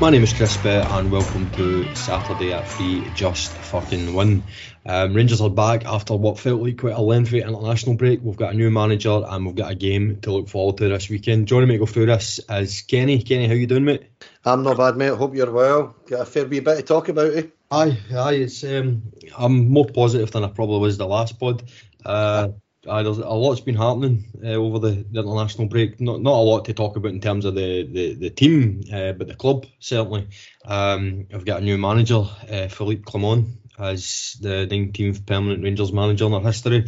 My name is Chris Bett and welcome to Saturday at 3 Just Fucking Win. Um, Rangers are back after what felt like quite a lengthy international break. We've got a new manager and we've got a game to look forward to this weekend. Joining me to go through this is Kenny. Kenny, how you doing, mate? I'm not bad, mate. Hope you're well. Got a fair wee bit to talk about, eh? Aye, aye. It's um, I'm more positive than I probably was the last pod. Uh, Aye, there's a lot's been happening uh, over the, the, international break. Not not a lot to talk about in terms of the the, the team, uh, but the club certainly. Um, I've got a new manager, uh, Philippe Clement, as the 19th permanent Rangers manager in our history.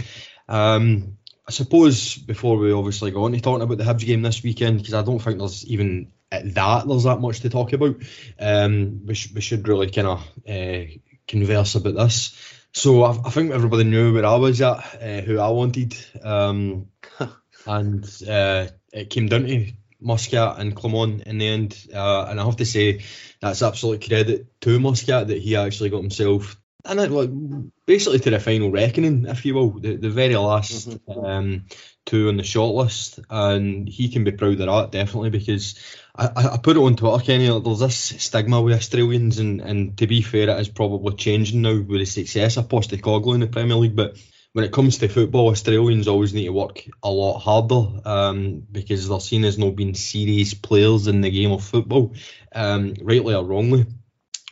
Um, I suppose before we obviously go on to talking about the Hibs game this weekend, because I don't think there's even at that there's that much to talk about. Um, we, sh- we should really kind of uh, converse about this. So I, I, think everybody knew where I was at, uh, who I wanted, um, and uh, it came down to Muscat and Clement in the end. Uh, and I have to say, that's absolute credit to Muscat that he actually got himself and it, like, basically to the final reckoning, if you will, the, the very last mm-hmm. um, two on the shortlist, and he can be proud of that definitely because I, I put it on Twitter, Kenny. There's this stigma with Australians, and, and to be fair, it is probably changing now with the success of Postecoglou in the Premier League. But when it comes to football, Australians always need to work a lot harder um, because they're seen as not being serious players in the game of football, um, rightly or wrongly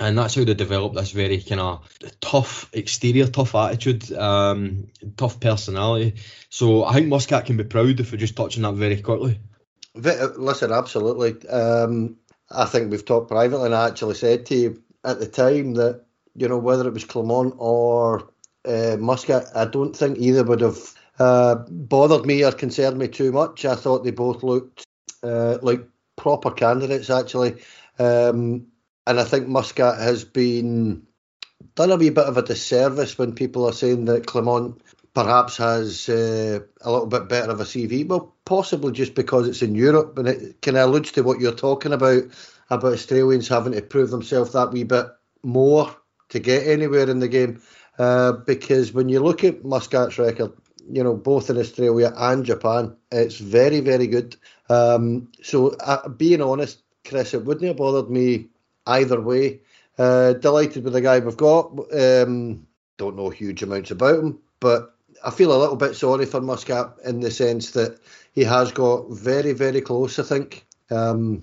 and that's how they develop this very kind of tough exterior, tough attitude, um, tough personality. So I think Muscat can be proud if we're just touching that very quickly. Listen, absolutely. Um, I think we've talked privately, and I actually said to you at the time that you know whether it was Clement or uh, Muscat, I don't think either would have uh, bothered me or concerned me too much. I thought they both looked uh, like proper candidates actually. Um, and I think Muscat has been done a wee bit of a disservice when people are saying that Clement perhaps has uh, a little bit better of a CV. Well, possibly just because it's in Europe, and it kind of alludes to what you're talking about about Australians having to prove themselves that wee bit more to get anywhere in the game. Uh, because when you look at Muscat's record, you know, both in Australia and Japan, it's very, very good. Um, so, uh, being honest, Chris, it wouldn't have bothered me either way. Uh, delighted with the guy we've got. Um, don't know huge amounts about him, but I feel a little bit sorry for Muscat in the sense that he has got very, very close, I think. Um,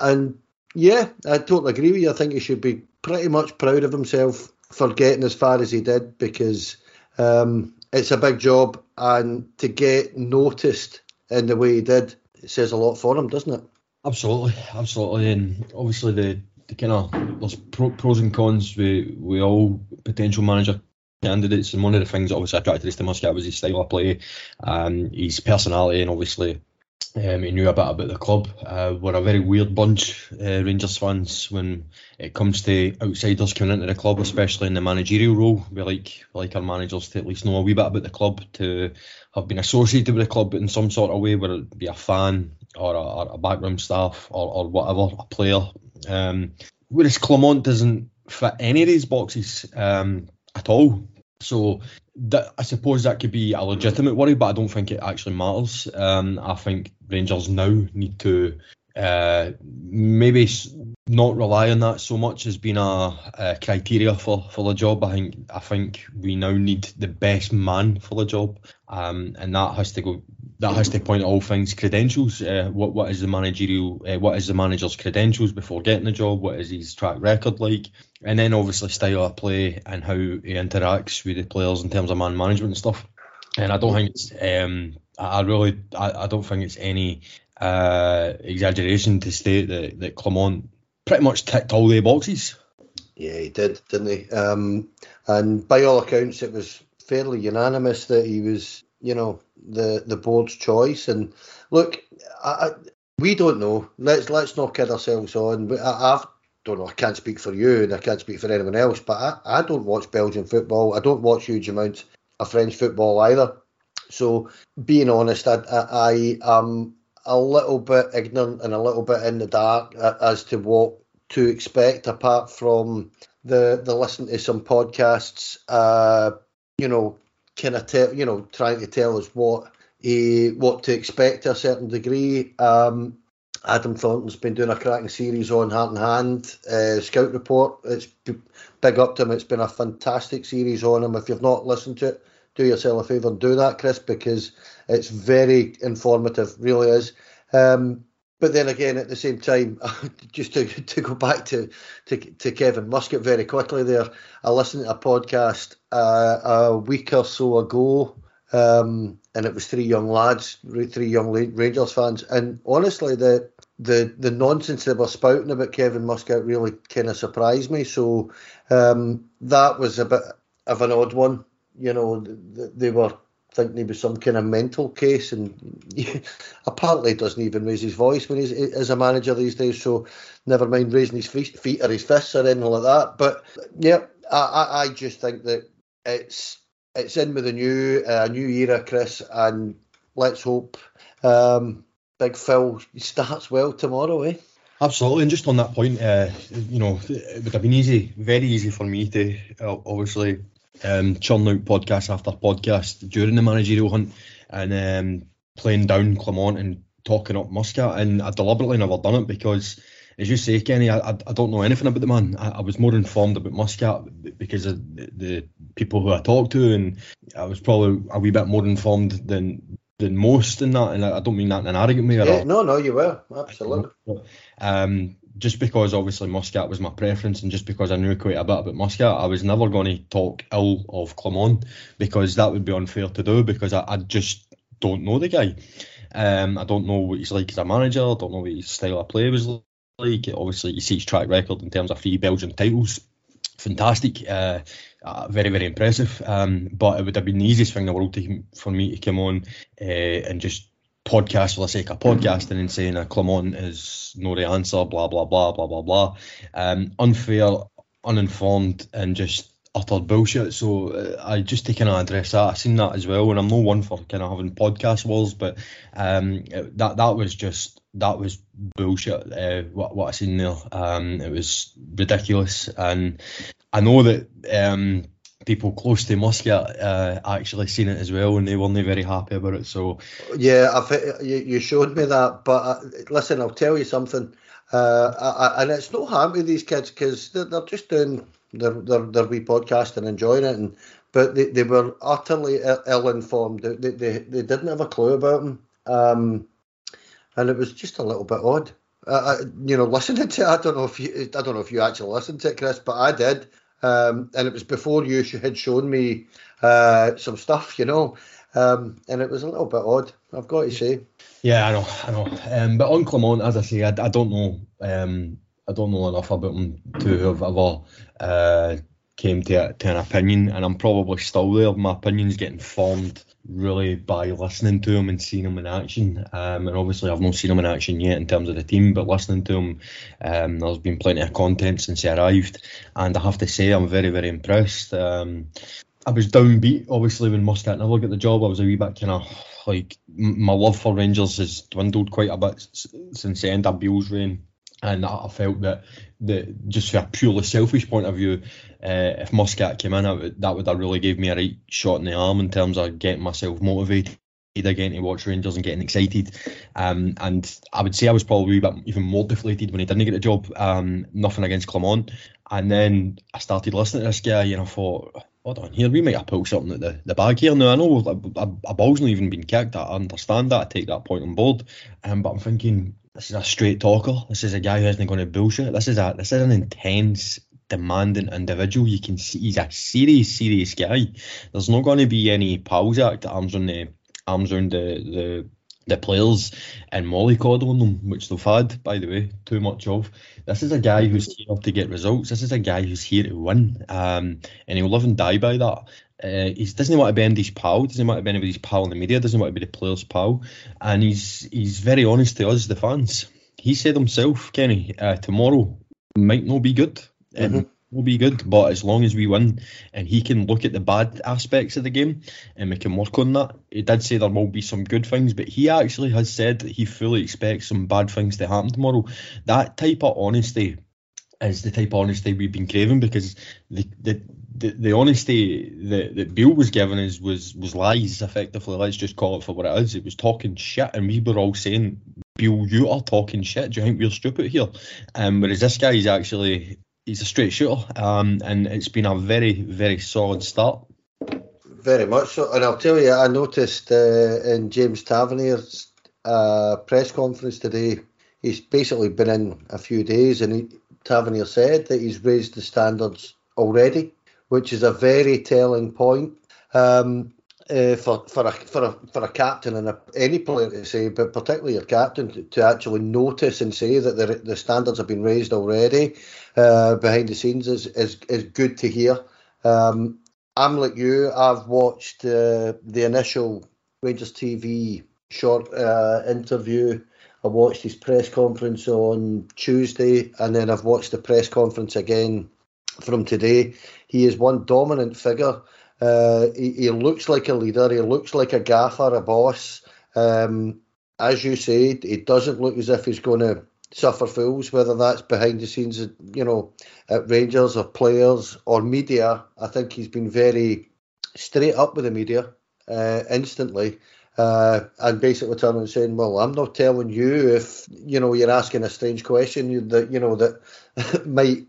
and yeah, I totally agree with you. I think he should be pretty much proud of himself for getting as far as he did because um, it's a big job and to get noticed in the way he did, it says a lot for him, doesn't it? Absolutely, absolutely. And obviously, the the kind of pros and cons with with all potential manager candidates, and one of the things that obviously attracted us to Muscat was his style of play, um, his personality, and obviously. Um, he knew a bit about the club. Uh, we're a very weird bunch, uh, Rangers fans, when it comes to outsiders coming into the club, especially in the managerial role. We like we like our managers to at least know a wee bit about the club, to have been associated with the club in some sort of way, whether it be a fan or a, or a backroom staff or, or whatever, a player. Um, whereas Clement doesn't fit any of these boxes um, at all. So that, I suppose that could be a legitimate worry, but I don't think it actually matters. Um, I think Rangers now need to uh, maybe not rely on that so much as being a, a, criteria for, for the job. I think I think we now need the best man for the job, um, and that has to go. That has to point all things credentials. Uh, what what is the managerial? Uh, what is the manager's credentials before getting the job? What is his track record like? And then obviously style of play and how he interacts with the players in terms of man management and stuff. And I don't think it's. Um, I really. I, I don't think it's any uh, exaggeration to state that, that Clement pretty much ticked all the boxes. Yeah, he did, didn't he? Um, and by all accounts, it was fairly unanimous that he was, you know, the the board's choice. And look, I, I, we don't know. Let's let's not kid ourselves on. I, I've don't know. I can't speak for you, and I can't speak for anyone else. But I, I don't watch Belgian football. I don't watch huge amounts of French football either. So, being honest, I, I, I am a little bit ignorant and a little bit in the dark as to what to expect apart from the the listen to some podcasts uh you know kind of tell you know trying to tell us what he what to expect to a certain degree um Adam Thornton's been doing a cracking series on Heart and Hand uh, Scout Report. It's big up to him. It's been a fantastic series on him. If you've not listened to it, do yourself a favour and do that, Chris, because it's very informative. Really is. Um, but then again, at the same time, just to, to go back to, to, to Kevin Muscat very quickly there, I listened to a podcast uh, a week or so ago, um, and it was three young lads, three young Rangers fans, and honestly, the the the nonsense they were spouting about Kevin Muscat really kind of surprised me. So um, that was a bit of an odd one. You know, they were thinking he was some kind of mental case, and apparently doesn't even raise his voice when he's as a manager these days. So never mind raising his feet or his fists or anything like that. But yeah, I, I just think that it's it's in with a new uh, new era, Chris, and let's hope um, Big Phil starts well tomorrow, eh? Absolutely, and just on that point, uh, you know, it would have been easy, very easy for me to uh, obviously um, churn out podcast after podcast during the managerial hunt and um, playing down Clement and talking up Muscat, and I deliberately never done it because, as you say, Kenny, I, I, I don't know anything about the man. I, I, was more informed about Muscat because of the, the people who I talked to, and I was probably a wee bit more informed than than most in that, and I, don't mean that in an arrogant way. Yeah, no, no, you were absolutely. Um, just because obviously Muscat was my preference, and just because I knew quite a bit about Muscat, I was never going to talk ill of Clement because that would be unfair to do because I, I just don't know the guy. Um, I don't know what he's like as a manager. I don't know what his style of play was like. Obviously, you see his track record in terms of three Belgian titles. Fantastic. Uh, uh, very, very impressive. Um, but it would have been the easiest thing in the world to, for me to come on uh, and just podcast for the sake of podcasting and saying a Clement is no the answer, blah, blah, blah, blah, blah, blah. Um, unfair, uninformed, and just utter bullshit. So uh, I just to kind of address that. I've seen that as well, and I'm no one for kind of having podcast wars, but um, that that was just that was bullshit. Uh, what what I seen there, um, it was ridiculous, and I know that um, people close to Muscat uh, actually seen it as well, and they weren't very happy about it. So yeah, I've, you, showed me that, but uh, listen, I'll tell you something, uh, I, and it's no harm to these kids because they're, they're, just doing their, their their wee podcast and enjoying it, and but they, they were utterly ill informed. They, they, they didn't have a clue about them, um, and it was just a little bit odd. Uh, you know, listening to it, I don't know if you, I don't know if you actually listened to it, Chris, but I did, um, and it was before you had shown me uh, some stuff, you know, um, and it was a little bit odd. I've got to say. Yeah, I know, I know. Um, but on Clement, as I say, I, I don't know. Um, I don't know enough about him to have ever uh, came to, to an opinion, and I'm probably still there. My opinion's getting formed really by listening to him and seeing him in action. Um, and obviously, I've not seen him in action yet in terms of the team, but listening to him, um, there's been plenty of content since he arrived, and I have to say, I'm very, very impressed. Um, I was downbeat, obviously, when Muscat never got the job. I was a wee bit kind of like my love for Rangers has dwindled quite a bit since the end of Beale's reign and I felt that that just from a purely selfish point of view, uh, if Muscat came in, would, that would have really gave me a right shot in the arm in terms of getting myself motivated again to watch Rangers and getting excited. Um, and I would say I was probably even more deflated when he didn't get the job. Um, nothing against Clement. And then I started listening to this guy and I thought, hold on here, we might have pulled something at the, the bag here. Now, I know a, a, a ball's not even been kicked. I understand that. I take that point on board. Um, but I'm thinking, this is a straight talker. This is a guy who isn't going to bullshit. This is a this is an intense, demanding individual. You can see he's a serious, serious guy. There's not going to be any pals act arms on the arms around the the the players and mollycoddling them, which they've had, by the way, too much of. This is a guy who's here to get results. This is a guy who's here to win, um, and he'll live and die by that. Uh, he doesn't want to be anybody's pal, doesn't want to be anybody's pal in the media, doesn't want to be the player's pal, and he's he's very honest to us, the fans. He said himself, Kenny, uh, tomorrow might not be good. Mm-hmm will be good. But as long as we win and he can look at the bad aspects of the game and we can work on that, he did say there will be some good things, but he actually has said that he fully expects some bad things to happen tomorrow. That type of honesty is the type of honesty we've been craving because the the, the, honesty that, that Beale was giving us was was lies effectively. Let's just call it for what it is. It was talking shit, and we were all saying Bill you are talking shit. Do you think we're stupid here? Um, whereas this guy is actually he's a straight shooter, um, and it's been a very very solid start. Very much so, and I'll tell you, I noticed uh, in James Tavernier's uh, press conference today, he's basically been in a few days, and he, Tavernier said that he's raised the standards already, which is a very telling point. Um, uh, for for a for a for a captain and a, any player to say, but particularly your captain to, to, actually notice and say that the the standards have been raised already uh, behind the scenes is is, is good to hear. Um, I'm like you. I've watched uh, the initial Rangers TV short uh, interview. I watched his press conference on Tuesday, and then I've watched the press conference again from today. He is one dominant figure uh, he, he, looks like a leader. He looks like a gaffer, a boss. Um, as you said, he doesn't look as if he's going to suffer fools, whether that's behind the scenes, you know, at Rangers or players or media. I think he's been very straight up with the media uh, instantly. Uh, and basically turning and saying, "Well, I'm not telling you if you know you're asking a strange question that you know that might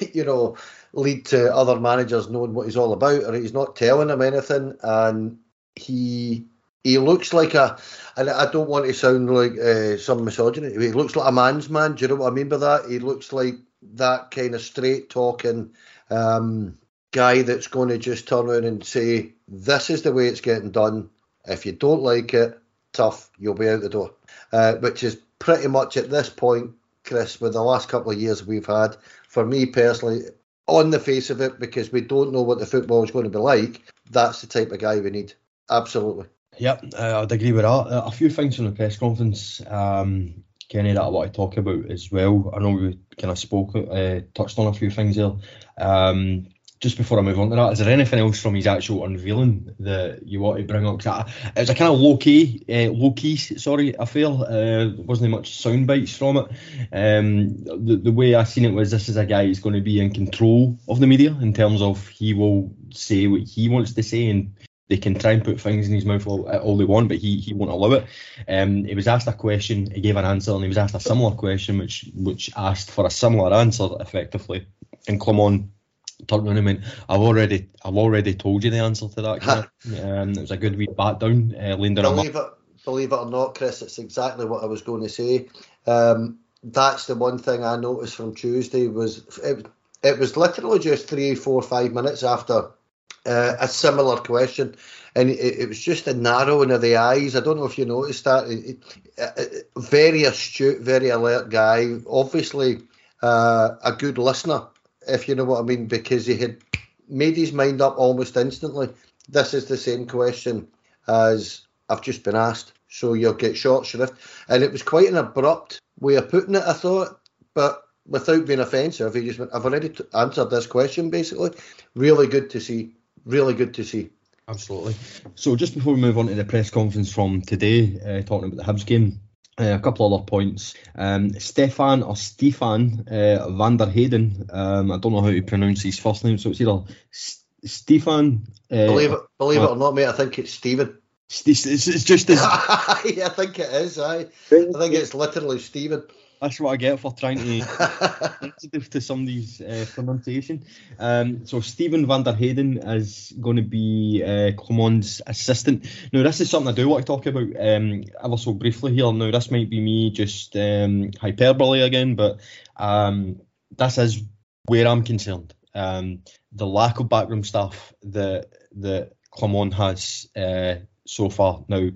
you know lead to other managers knowing what he's all about, or he's not telling them anything, and he he looks like a, and I don't want to sound like uh, some misogyny. He looks like a man's man. Do you know what I mean by that? He looks like that kind of straight talking um, guy that's going to just turn around and say, "This is the way it's getting done. If you don't like it, tough, you'll be out the door." Uh, which is pretty much at this point, Chris, with the last couple of years we've had. For me personally, on the face of it, because we don't know what the football is going to be like, that's the type of guy we need. Absolutely. Yep, uh, I'd agree with that. Uh, a few things from the press conference, um, Kenny, that I want to talk about as well. I know we kind of spoke, uh, touched on a few things there. Um, just before I move on to that, is there anything else from his actual unveiling that you want to bring up? It was a kind of low key, uh, low key, sorry, affair. Uh, there wasn't much sound bites from it. Um, the, the way I seen it was this is a guy who's going to be in control of the media in terms of he will say what he wants to say and they can try and put things in his mouth all, all they want, but he, he won't allow it. Um, he was asked a question, he gave an answer, and he was asked a similar question, which which asked for a similar answer effectively. And Clement tournament. I've already I've already told you the answer to that. um, it was a good wee bat down. Uh, believe it, believe it or not, Chris, it's exactly what I was going to say. Um, that's the one thing I noticed from Tuesday was it, it was literally just three, four, five minutes after uh, a similar question, and it, it, was just a narrowing of the eyes. I don't know if you noticed that. It, it, very astute, very alert guy. Obviously, uh, a good listener if you know what I mean, because he had made his mind up almost instantly. This is the same question as I've just been asked, so you'll get short shrift. And it was quite an abrupt way of putting it, I thought, but without being offensive, he just went, I've already t- answered this question, basically. Really good to see. Really good to see. Absolutely. So just before we move on to the press conference from today, uh, talking about the Hibs game, uh, a couple other points. Um, Stefan or Stefan uh, van der Heyden. Um, I don't know how to pronounce his first name, so it's either S- Stefan. Uh, believe it, believe it or not, mate. I think it's Stephen. It's, it's, it's just as. I think it is. I, I think it's literally Stephen. That's what I get for trying to sensitive to somebody's uh, pronunciation. Um, so Stephen van der Heyden is going to be uh, Clement's assistant. Now this is something I do want to talk about um, ever so briefly here. Now this might be me just um, hyperbole again, but um, this is where I'm concerned. Um, the lack of backroom staff that that Clement has uh, so far. Now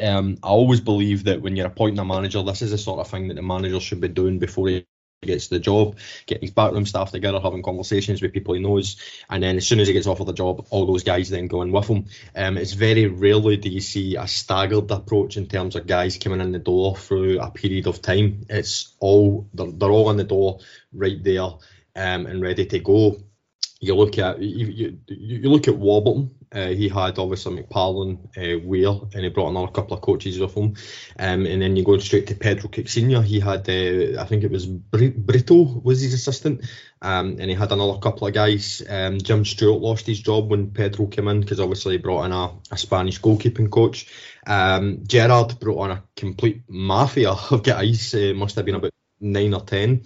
um, I always believe that when you're appointing a manager, this is the sort of thing that the manager should be doing before he gets the job, getting his backroom staff together, having conversations with people he knows, and then as soon as he gets offered the job, all those guys then go in with him. Um, it's very rarely do you see a staggered approach in terms of guys coming in the door through a period of time. It's all they're, they're all in the door right there um, and ready to go. You look at you, you, you look at Warburton Uh, he had obviously McParland, uh, Weir, and he brought another couple of coaches with him. Um, and then you go straight to Pedro Caixinha. He had, uh, I think it was Brito was his assistant, um, and he had another couple of guys. Um, Jim Stewart lost his job when Pedro came in because obviously he brought in a, a Spanish goalkeeping coach. Um, Gerrard brought on a complete mafia of guys. Uh, must have been about nine or ten.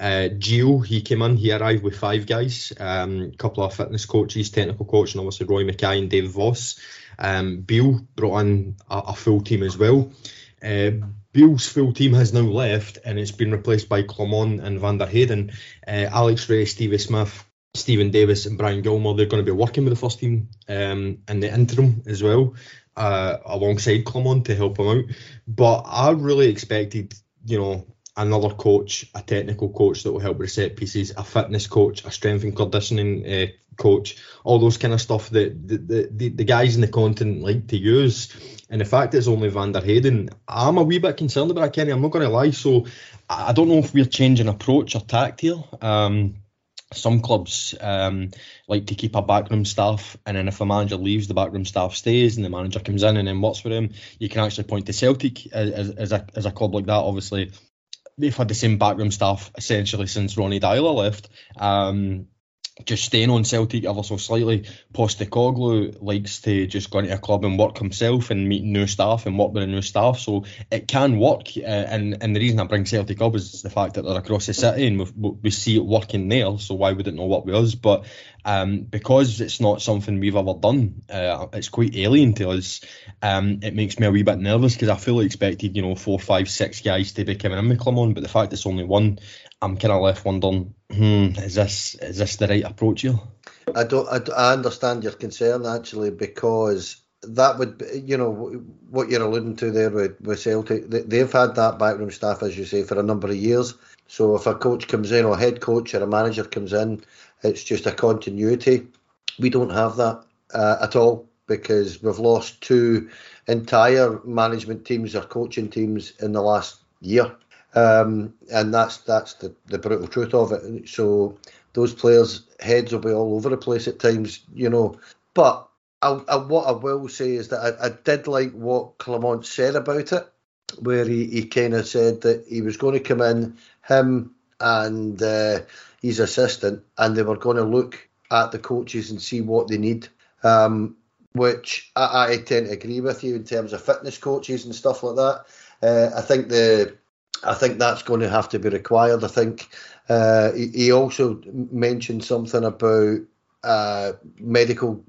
Uh, Gio, he came in, he arrived with five guys, a um, couple of fitness coaches, technical coach, and obviously Roy Makaay and Dave Vos. Um, Beale brought in a, a, full team as well. Uh, Beale's full team has now left and it's been replaced by Clement and Van der Heyden. Uh, Alex Rae, Stevie Smith, Stephen Davis, and Brian Gilmour, they're going to be working with the first team um, in the interim as well, uh, alongside Clement to help him out. But I really expected, you know, another coach, a technical coach that will help with set pieces, a fitness coach, a strength and conditioning uh, coach, all those kind of stuff that the, the, the guys in the continent like to use. And the fact it's only Van der Heyden, I'm a wee bit concerned about Kenny. I'm not going to lie. So I don't know if we're changing approach or tact here. Um, some clubs um, like to keep a backroom staff, and then if a manager leaves, the backroom staff stays, and the manager comes in and then works for him. You can actually point to Celtic as, as, a, as a club like that. Obviously, they've had the same backroom staff essentially since Ronny Deila left. Um, just staying on Celtic ever so slightly. Postecoglou likes to just go into a club and work himself and meet new staff and work with the new staff, so it can work. Uh, and and the reason I bring Celtic up is the fact that they're across the city and we, we see it working there. So why would it not work with us? But um, because it's not something we've ever done, uh, it's quite alien to us. Um, it makes me a wee bit nervous because I fully expected, you know, four, five, six guys to be coming in with Clement, but the fact it's only one, I'm kind of left wondering, hmm, is this is this the right approach here? I don't. I, I understand your concern actually because that would, you know, what you're alluding to there with, with Celtic. They've had that backroom staff, as you say, for a number of years. So if a coach comes in or head coach or a manager comes in, it's just a continuity. We don't have that uh, at all because we've lost two entire management teams or coaching teams in the last year. Um, and that's that's the, the brutal truth of it. So those players' heads will be all over the place at times, you know. But I, I, what I will say is that I, I did like what Clement said about it, where he, he kind of said that he was going to come in, him and uh, his assistant, and they were going to look at the coaches and see what they need. Um, which I, I, tend to agree with you in terms of fitness coaches and stuff like that. Uh, I think the I think that's going to have to be required. I think uh, he, he, also mentioned something about uh, medical,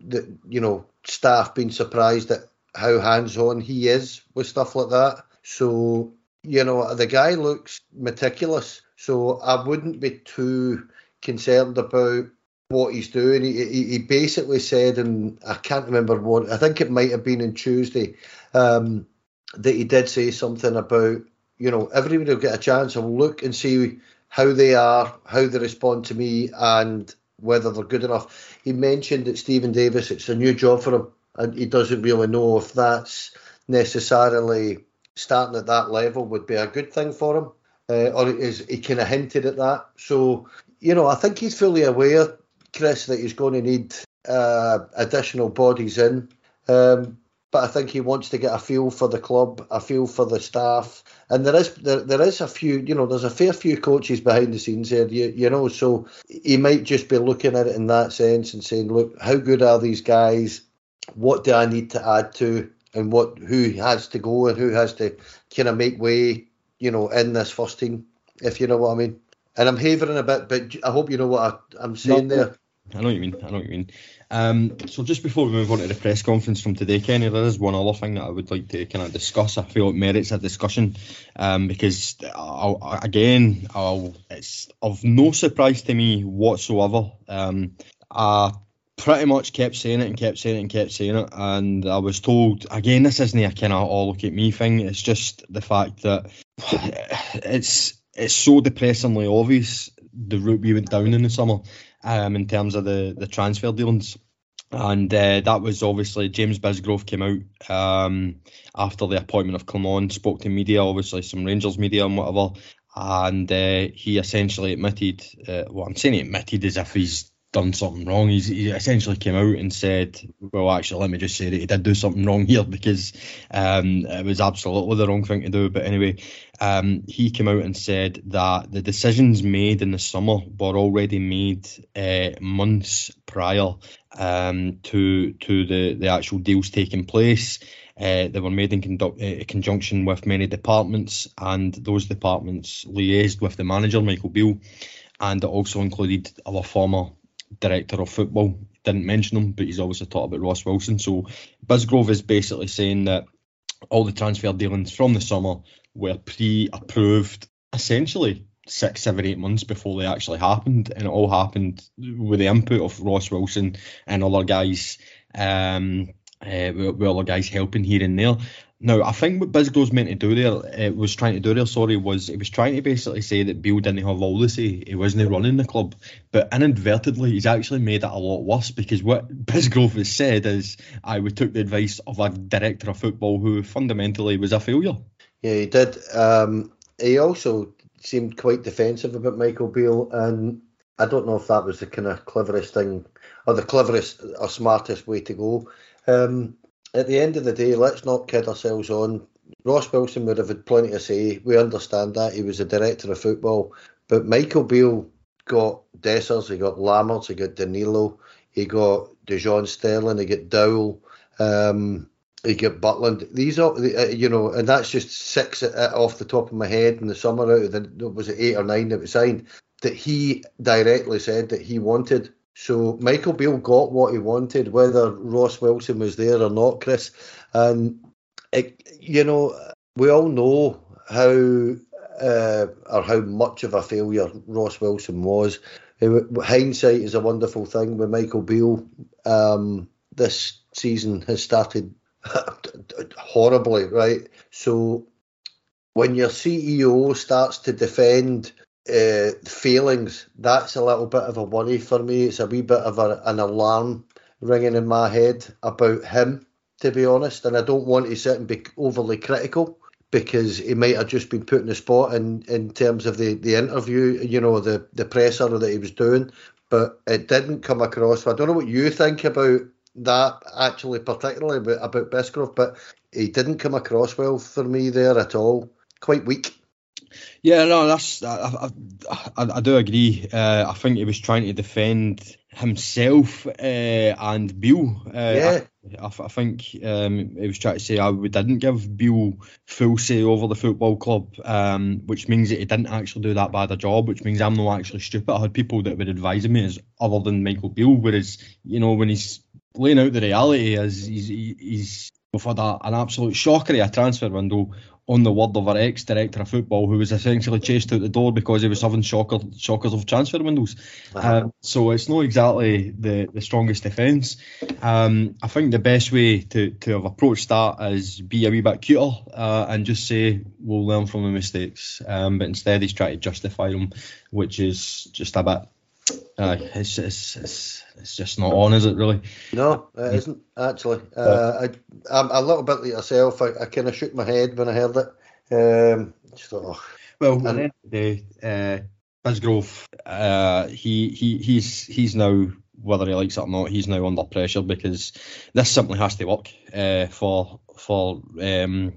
you know, staff being surprised at how hands-on he is with stuff like that. So you know, the guy looks meticulous. So I wouldn't be too concerned about what he's doing. He, he, he basically said, and I can't remember what, I think it might have been in Tuesday, um, that he did say something about you know, everybody will get a chance. I'll look and see how they are, how they respond to me, and whether they're good enough. He mentioned that Stephen Davis, it's a new job for him, and he doesn't really know if that's necessarily starting at that level would be a good thing for him, uh, or is he kind of hinted at that. So, you know, I think he's fully aware, Chris, that he's going to need uh, additional bodies in. Um, but I think he wants to get a feel for the club, a feel for the staff, and there is there, there is a few, you know, there's a fair few coaches behind the scenes here, you, you know, so he might just be looking at it in that sense and saying, look, how good are these guys? What do I need to add to, and what who has to go and who has to kind of make way, you know, in this first team, if you know what I mean. And I'm havering a bit, but I hope you know what I, am saying no, there. I know what you mean. I know what you mean. Um, so just before we move on to the press conference from today, Kenny, there is one other thing that I would like to kind of discuss. I feel it merits a discussion um, because I'll, again, I'll, it's of no surprise to me whatsoever. Um, I pretty much kept saying it and kept saying it and kept saying it, and I was told again, this isn't a kind of all look at me thing. It's just the fact that it's it's so depressingly obvious the route we went down in the summer um, in terms of the, the transfer dealings. And uh, that was obviously James Bisgrove came out um, after the appointment of Clement, spoke to media, obviously some Rangers media and whatever. And uh, he essentially admitted, uh, well, I'm saying he admitted as if he's done something wrong. He's, he essentially came out and said, "Well, actually, let me just say that he did do something wrong here because um, it was absolutely the wrong thing to do." But anyway, um, he came out and said that the decisions made in the summer were already made uh, months prior um, to to the the actual deals taking place. Uh, they were made in uh, conjunction with many departments, and those departments liaised with the manager, Michael Beale, and it also included our former director of football. Didn't mention him, but he's obviously talked about Ross Wilson. So Bisgrove is basically saying that all the transfer dealings from the summer were pre-approved, essentially six, seven, eight months before they actually happened, and it all happened with the input of Ross Wilson and other guys. Um, uh, with, other guys helping here and there. Now, I think what Bisgrove's meant to do there, uh, was trying to do there, sorry, was he was trying to basically say that Bill didn't have all the say, he wasn't running the club. But inadvertently, he's actually made it a lot worse because what Bisgrove has said is, I we took the advice of a director of football who fundamentally was a failure. Yeah, he did. Um, he also seemed quite defensive about Michael Beale, and I don't know if that was the kind of cleverest thing or the cleverest or smartest way to go. Um, at the end of the day, let's not kid ourselves on. Ross Wilson would have had plenty to say. We understand that. He was a director of football. But Michael Beale got Dessers, he got Lammers, he got Danilo, he got Dujon Sterling, he got Dowell, um, he get Butland. These are, uh, you know, and that's just six uh, off the top of my head in the summer out of the, was it eight or nine that was signed, that he directly said that he wanted so Michael Beale got what he wanted, whether Ross Wilson was there or not, Chris. And it, you know, we all know how uh, or how much of a failure Ross Wilson was. hindsight is a wonderful thing with Michael Beale. Um, this season has started horribly, right? So when your CEO starts to defend uh, feelings, that's a little bit of a worry for me. It's a wee bit of a, an alarm ringing in my head about him, to be honest. And I don't want to sit and be overly critical because he might have just been put in the spot in, in terms of the, the interview, you know, the, the presser that he was doing. But it didn't come across. I don't know what you think about that actually, particularly about, about Bisgrove, but he didn't come across well for me there at all. Quite weak. Yeah, no, that's I, I, I, I do agree. Uh, I think he was trying to defend himself uh, and Bill. Uh, yeah. I, I, think um, he was trying to say I we didn't give Bill full say over the football club, um, which means that he didn't actually do that bad a job, which means I'm not actually stupid. I had people that were advising me as other than Michael Beale, whereas you know when he's laying out the reality is he's he's we've had a, an absolute shocker of a transfer window on the word of our ex director of football, who was essentially chased out the door because he was having shocker, shockers of transfer windows. Uh-huh. Um, so it's not exactly the, the strongest defence. Um, I think the best way to, to have approached that is be a wee bit cuter uh, and just say we'll learn from the mistakes. Um, but instead, he's trying to justify them, which is just a bit uh, it's, it's, it's, it's just not on, is it really? No, it isn't actually. Uh, I, I'm a little bit like yourself. I, I kind of shook my head when I heard it. Um, thought, oh. Well, and, at the end of the day, uh, Bisgrove, uh, he, he, he's, he's now, whether he likes it or not, he's now under pressure because this simply has to work uh, for for um,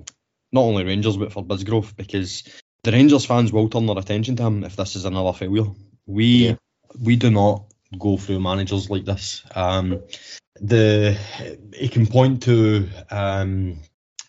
not only Rangers but for Bisgrove because the Rangers fans will turn their attention to him if this is another failure. We yeah we do not go through managers like this. Um, the he can point to um,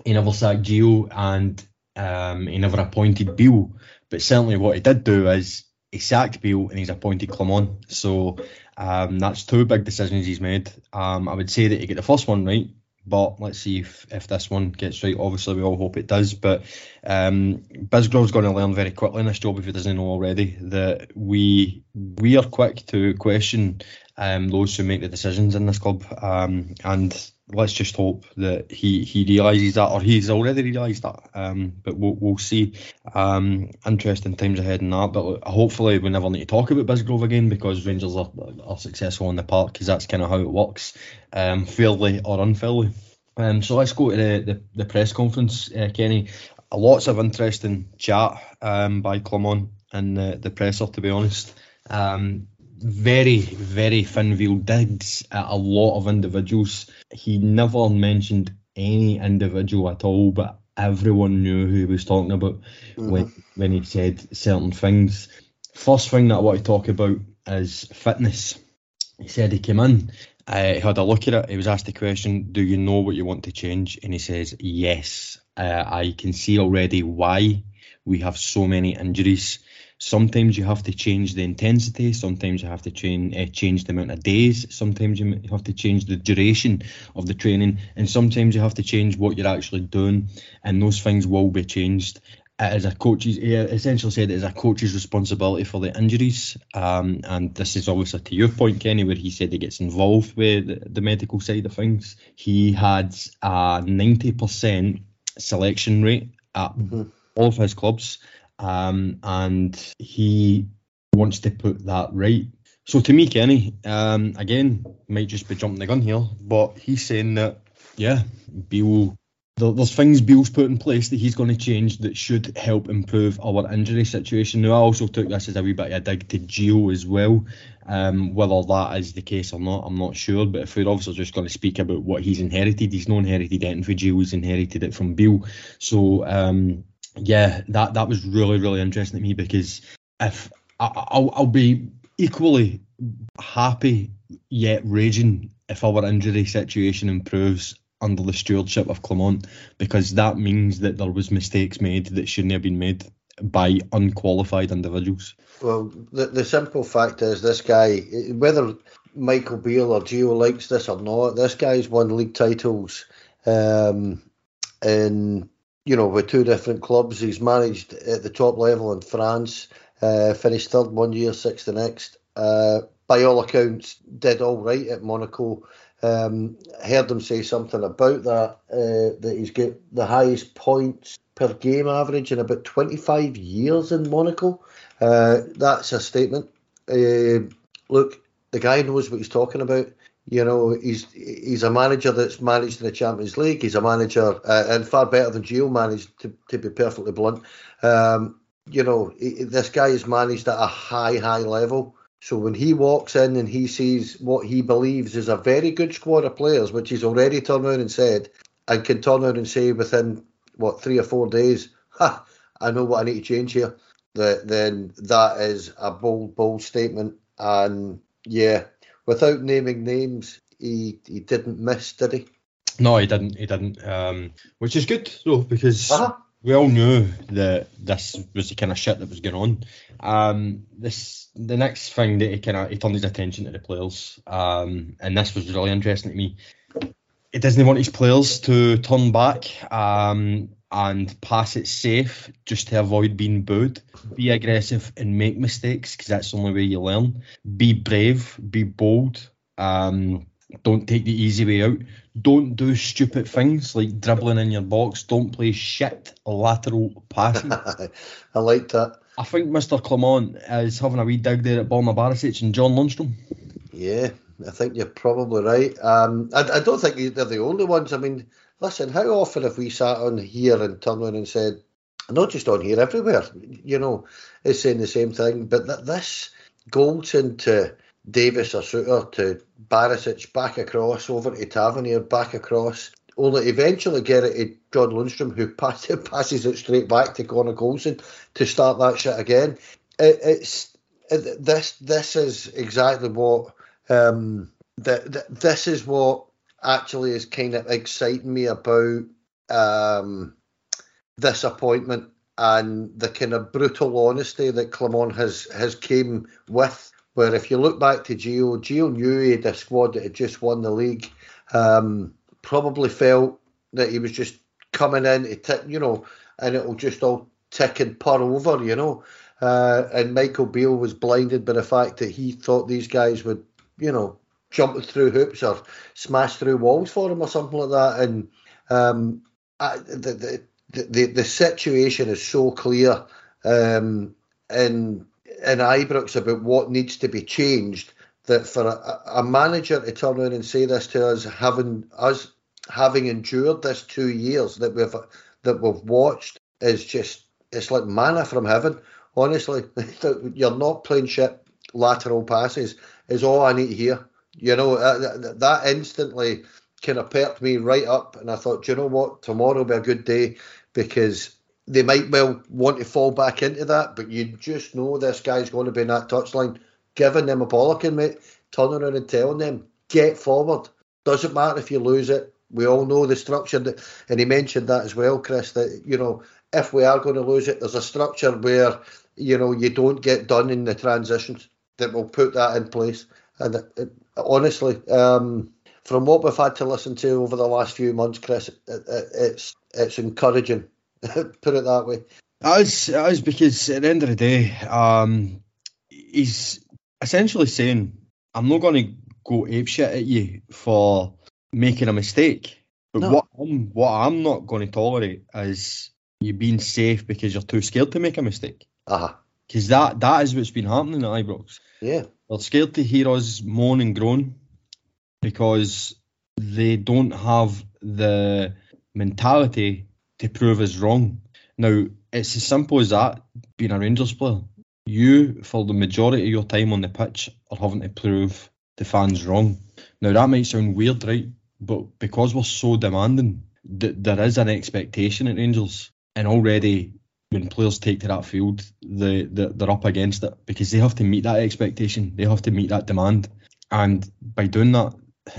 he never sacked Gio and um, he never appointed Bill, but certainly what he did do is he sacked Beale and he's appointed Clement. So um, that's two big decisions he's made. Um, I would say that he got the first one right, but let's see if, if this one gets right. Obviously, we all hope it does. But um, Bisgrove's going to learn very quickly in this job if he doesn't know already that we we are quick to question um, those who make the decisions in this club. Um, and let's just hope that he, he realises that, or he's already realised that. Um, but we'll, we'll see. Um, interesting times ahead in that. But hopefully, we never need to talk about Bisgrove again because Rangers are, are successful in the park because that's kind of how it works, um, fairly or unfairly. Um, so let's go to the, the, the press conference, uh, Kenny. Lots of interesting chat um, by Clement and the, the presser, to be honest. Um, very, very thin veiled digs at a lot of individuals. He never mentioned any individual at all, but everyone knew who he was talking about mm-hmm. when when he said certain things. First thing that I want to talk about is fitness. He said he came in, uh, he had a look at it. He was asked the question, "Do you know what you want to change?" And he says, "Yes, uh, I can see already why we have so many injuries." Sometimes you have to change the intensity. Sometimes you have to change uh, change the amount of days. Sometimes you have to change the duration of the training, and sometimes you have to change what you're actually doing. And those things will be changed. As a coach's, he essentially said it is a coach's responsibility for the injuries. Um, and this is obviously to your point, Kenny, where he said he gets involved with the, the medical side of things. He had a 90% selection rate at mm-hmm. all of his clubs um, and he wants to put that right. So to me, Kenny, um, again, might just be jumping the gun here, but he's saying that yeah, Beale, there's things Beale's put in place that he's going to change that should help improve our injury situation. Now, I also took this as a wee bit of a dig to Gio as well. Um, whether that is the case or not, I'm not sure. But if we're obviously just going to speak about what he's inherited, he's not inherited anything for Gio, he's inherited it from Beale. So um, yeah, that that was really really interesting to me because if I, I'll I'll be equally happy yet raging if our injury situation improves under the stewardship of Clement because that means that there was mistakes made that shouldn't have been made by unqualified individuals. Well, the, the simple fact is this guy, whether Michael Beale or Gio likes this or not, this guy's won league titles um, in you know, with two different clubs. He's managed at the top level in France, uh, finished third one year, sixth the next. Uh, by all accounts, did all right at Monaco. Um, heard him say something about that, uh, that he's got the highest points per game average in about 25 years in Monaco. Uh, that's a statement. Uh, look, the guy knows what he's talking about. You know, he's he's a manager that's managed in the Champions League. He's a manager uh, and far better than Gio managed, to, to be perfectly blunt. Um, you know, he, this guy is managed at a high, high level. So when he walks in and he sees what he believes is a very good squad of players, which he's already turned around and said, and can turn around and say within what three or four days, ha, I know what I need to change here. That then that is a bold, bold statement. And yeah, without naming names, he he didn't miss, did he? No, he didn't. He didn't. Um, which is good though, because uh-huh. we all knew that this was the kind of shit that was going on. Um, this the next thing that he kind of he turned his attention to the players, um, and this was really interesting to me. He doesn't want his players to turn back. Um, and pass it safe just to avoid being booed. Be aggressive and make mistakes because that's the only way you learn. Be brave, be bold. Um, don't take the easy way out. Don't do stupid things like dribbling in your box. Don't play shit lateral passing. I like that. I think Mr. Clement is having a wee dig there at Borna Barisic and John Lundstrom. Yeah, I think you're probably right. Um, I, I don't think they're the only ones. I mean, listen, how often have we sat on here and turned around and said, not just on here, everywhere, you know, is saying the same thing, but that this Goldson to Davis or Souttar to Barisic back across over to Tavernier back across, only eventually get it to John Lundstrom who pass, passes it straight back to Connor Goldson to start that shit again. It, it's it, this this is exactly what um, the, the, this is what actually is kind of exciting me about um, this appointment and the kind of brutal honesty that Clement has has came with. Where if you look back to Gio, Gio knew he had a squad that had just won the league. Um, probably felt that he was just coming in to tick, you know, and it'll just all tick and purr over, you know. Uh, and Michael Beale was blinded by the fact that he thought these guys would, you know, jumping through hoops or smash through walls for him or something like that. And um, I, the, the, the the situation is so clear um, in in Ibrox about what needs to be changed that for a, a, manager to turn around and say this to us, having us having endured this two years that we've that we've watched, is just it's like manna from heaven. Honestly, you're not playing shit lateral passes is all I need to hear. You know, uh, that instantly kind of perked me right up, and I thought, you know what, tomorrow will be a good day because they might well want to fall back into that, but you just know this guy's going to be in that touchline, giving them a bollocking, mate, turning around and telling them, get forward. Doesn't matter if you lose it. We all know the structure, that, and he mentioned that as well, Chris, that, you know, if we are going to lose it, there's a structure where, you know, you don't get done in the transitions that will put that in place. And it, it, honestly, um, from what we've had to listen to over the last few months, Chris, it, it's it's encouraging. Put it that way. That is, that is because at the end of the day, um, he's essentially saying, "I'm not going to go apeshit at you for making a mistake, but no. what I'm what I'm not going to tolerate is you being safe because you're too scared to make a mistake." Uh-huh. Because that that is what's been happening at Ibrox. Yeah. They're scared to hear us moan and groan because they don't have the mentality to prove us wrong. Now, it's as simple as that, being a Rangers player. You, for the majority of your time on the pitch, are having to prove the fans wrong. Now, that might sound weird, right? But because we're so demanding, th- there is an expectation at Rangers. And already, when players take to that field, they, they, they're up against it because they have to meet that expectation. They have to meet that demand. And by doing that,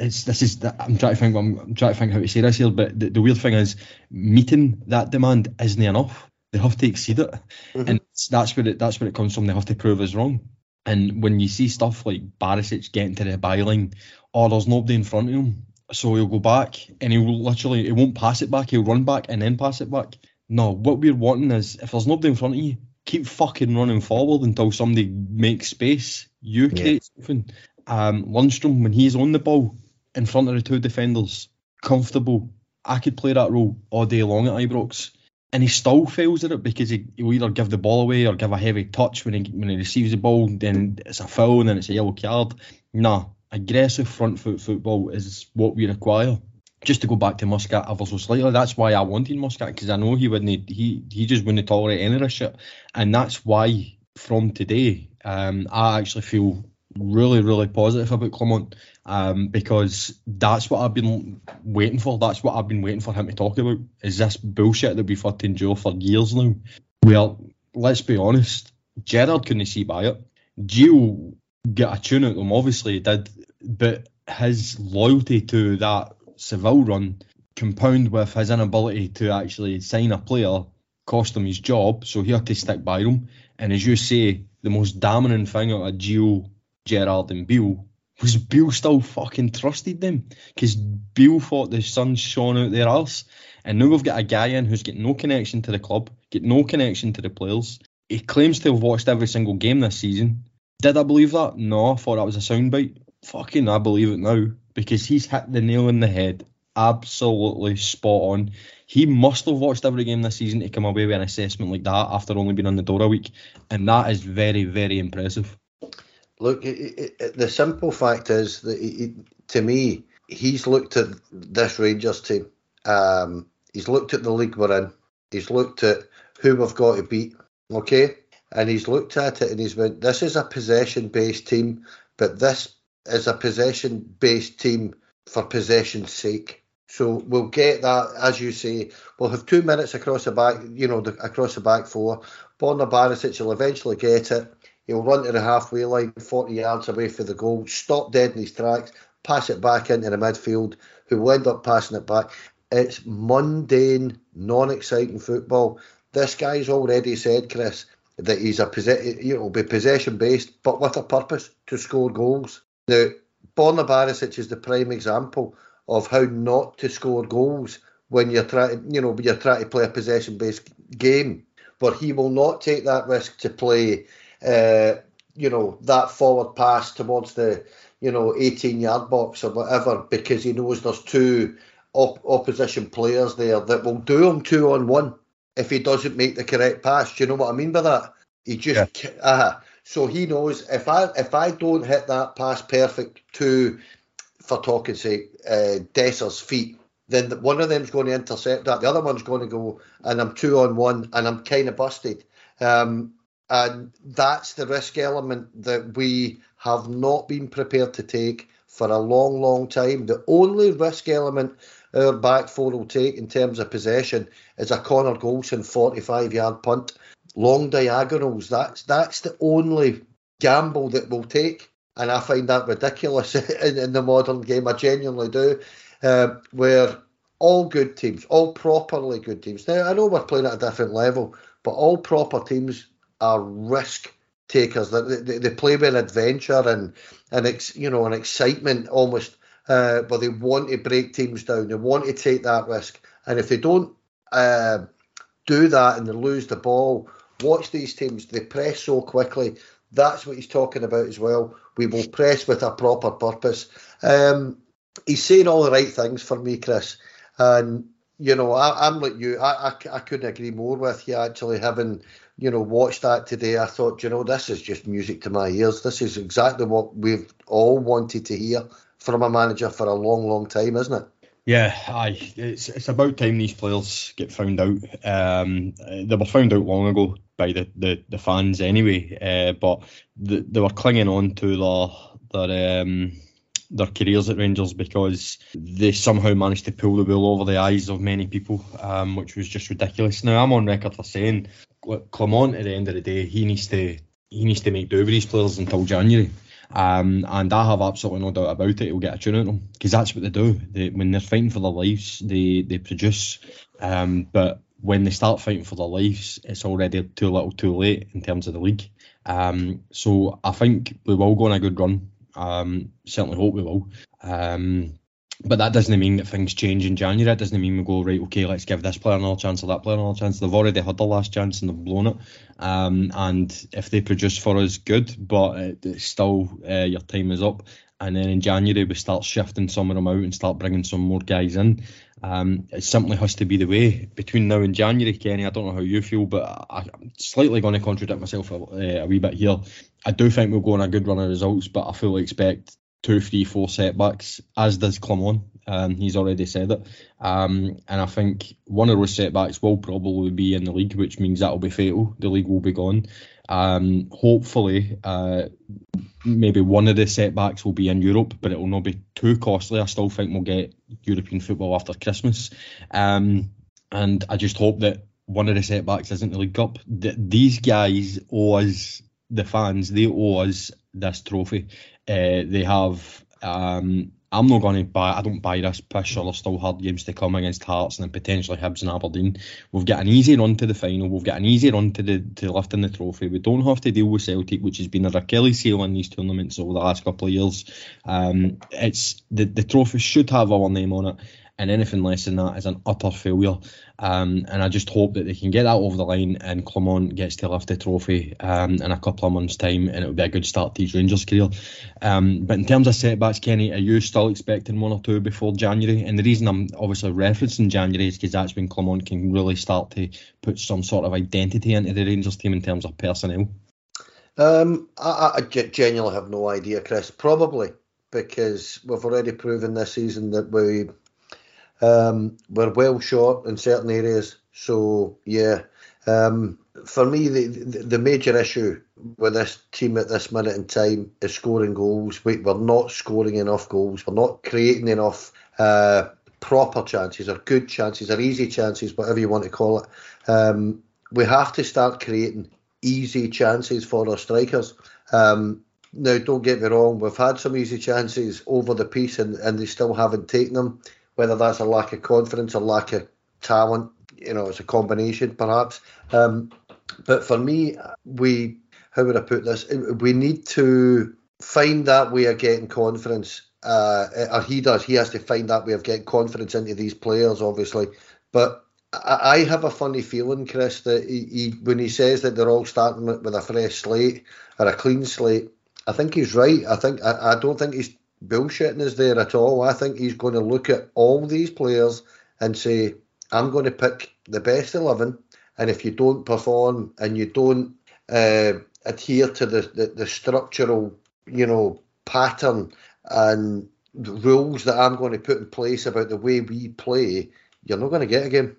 it's this is I'm trying to think I'm, I'm, trying to think how to say this here, but the, the, weird thing is meeting that demand isn't enough. They have to exceed it, mm-hmm. and that's where it that's where it comes from. They have to prove us wrong. And when you see stuff like Barisic getting to the byline, or oh, there's nobody in front of him, so he'll go back and he will literally he won't pass it back. He'll run back and then pass it back. No, what we're wanting is if there's nobody in front of you, keep fucking running forward until somebody makes space. You create yeah. something um, Lundstram, when he's on the ball in front of the two defenders, comfortable. I could play that role all day long at Ibrox. And he still fails at it because he, will either give the ball away or give a heavy touch when he when he receives the ball, then it's a foul and then it's a yellow card. Nah, aggressive front foot football is what we require. Just to go back to Muscat ever so slightly, that's why I wanted Muscat because I know he wouldn't he he just wouldn't tolerate any of this shit, and that's why from today um, I actually feel really, really positive about Clement um, because that's what I've been waiting for. That's what I've been waiting for him to talk about. Is this bullshit that we've had to endure for years now? Well, let's be honest. Gerrard couldn't see by it. Gio got a tune of him, obviously he did, but his loyalty to that Seville run, compound with his inability to actually sign a player, cost him his job. So he had to stick by him. And as you say, the most dominant thing out of Gio Gerrard and Bill was Bill still fucking trusted them? Because Bill thought the sun shone out their arse. And now we've got a guy in who's got no connection to the club, get no connection to the players. He claims to have watched every single game this season. Did I believe that? No, I thought that was a soundbite. Fucking, I believe it now because he's hit the nail in the head. Absolutely spot on. He must have watched every game this season to come away with an assessment like that after only being on the door a week, and that is very, very impressive. Look, it, it, the simple fact is that to me, he's looked at this Rangers team. Um, he's looked at the league we're in. He's looked at who we've got to beat. Okay, and he's looked at it and he's went, "This is a possession-based team, but this is a possession-based team for possession's sake." So we'll get that, as you say. We'll have two minutes across the back, you know, the, across the back four. Borna Barisic will eventually get it. He'll run to the halfway line, 40 yards away for the goal, stop dead in his tracks, pass it back into the midfield, who will end up passing it back. It's mundane, non-exciting football. This guy's already said, Chris, that he's a you know be possession based, but with a purpose to score goals. Now, Borna Barisic is the prime example of how not to score goals when you're trying, you know, you're trying to play a possession based game. But he will not take that risk to play uh, you know, that forward pass towards the, you know, 18 yard box or whatever, because he knows there's two op- opposition players there that will do him two on one if he doesn't make the correct pass. Do you know what I mean by that? He just, yeah. uh, so he knows if I if I don't hit that pass perfect to, for talking sake, uh, Dessers' feet, then one of them's going to intercept that, the other one's going to go, and I'm two on one, and I'm kind of busted. Um, And that's the risk element that we have not been prepared to take for a long, long time. The only risk element our back four will take in terms of possession is a corner Connor Goldson 45 yard punt. Long diagonals, that's that's the only gamble that we'll take. And I find that ridiculous in, in the modern game. I genuinely do. Uh, where all good teams, all properly good teams. Now, I know we're playing at a different level, but all proper teams are risk takers. They, they, they play with adventure and and ex, you know an excitement almost, uh, but they want to break teams down. They want to take that risk, and if they don't uh, do that and they lose the ball, watch these teams. They press so quickly. That's what he's talking about as well. We will press with a proper purpose. Um, he's saying all the right things for me, Chris. And you know, I, am like you. I, I, I couldn't agree more with you. Actually, having you know watched that today, I thought, you know, this is just music to my ears. This is exactly what we've all wanted to hear from a manager for a long, long time, isn't it? Yeah, aye. It's it's about time these players get found out. Um, they were found out long ago by the, the, the fans anyway, uh, but the, they were clinging on to their their um, their careers at Rangers because they somehow managed to pull the wool over the eyes of many people, um, which was just ridiculous. Now I'm on record for saying Clement at the end of the day he needs to he needs to make do with these players until January. Um, and I have absolutely no doubt about it. He'll get a tune of them because that's what they do. They, when they're fighting for their lives, they they produce. Um, but when they start fighting for their lives, it's already too little, too late in terms of the league. Um, so I think we will go on a good run. Um, certainly hope we will. Um, but that doesn't mean that things change in January. It doesn't mean we go right. Okay, let's give this player another chance or that player another chance. They've already had the last chance and they've blown it. Um, and if they produce for us, good. But it's still uh, your time is up. And then in January we start shifting some of them out and start bringing some more guys in. Um, it simply has to be the way between now and January, Kenny. I don't know how you feel, but I, am slightly going to contradict myself a, uh, a, wee bit here. I do think we'll go on a good run of results, but I fully expect two, three, four setbacks, as does Clement. Um, he's already said it. Um, and I think one of those setbacks will probably be in the league, which means that will be fatal. The league will be gone. Um, hopefully, uh, maybe one of the setbacks will be in Europe, but it will not be too costly. I still think we'll get European football after Christmas. Um, and I just hope that one of the setbacks isn't the League Cup. Th- these guys owe us, the fans, they owe us this trophy. Uh, they have um, I'm not going to buy. I don't buy this push. Or there's still hard games to come against Hearts and then potentially Hibs and Aberdeen. We've got an easy run to the final. We've got an easy run to the to lifting the trophy. We don't have to deal with Celtic, which has been a Achilles heel in these tournaments over the last couple of years. Um, it's the the trophy should have our name on it and anything less than that is an utter failure. Um, and I just hope that they can get that over the line and Clement gets to lift the trophy um, in a couple of months' time, and it'll be a good start to his Rangers career. Um, but in terms of setbacks, Kenny, are you still expecting one or two before January? And the reason I'm obviously referencing January is because that's when Clement can really start to put some sort of identity into the Rangers team in terms of personnel. Um, I, I genuinely have no idea, Chris. Probably because we've already proven this season that we um, we're well short in certain areas. So yeah, um, for me, the, the major issue with this team at this minute in time is scoring goals. We, we're not scoring enough goals. We're not creating enough uh, proper chances or good chances or easy chances, whatever you want to call it. Um, we have to start creating easy chances for our strikers. Um, now, don't get me wrong, we've had some easy chances over the piece and, and they still haven't taken them whether that's a lack of confidence or lack of talent. You know, it's a combination perhaps. Um, but for me, we how would I put this? We need to find that way of getting confidence. Uh, or he does. He has to find that way of getting confidence into these players, obviously. But I, have a funny feeling, Chris, that he, he, when he says that they're all starting with a fresh slate or a clean slate, I think he's right. I think I, I don't think he's bullshitting us there at all. I think he's going to look at all these players and say, I'm going to pick the best 11. And if you don't perform and you don't uh, adhere to the, the, the, structural, you know, pattern and rules that I'm going to put in place about the way we play, you're not going to get a game.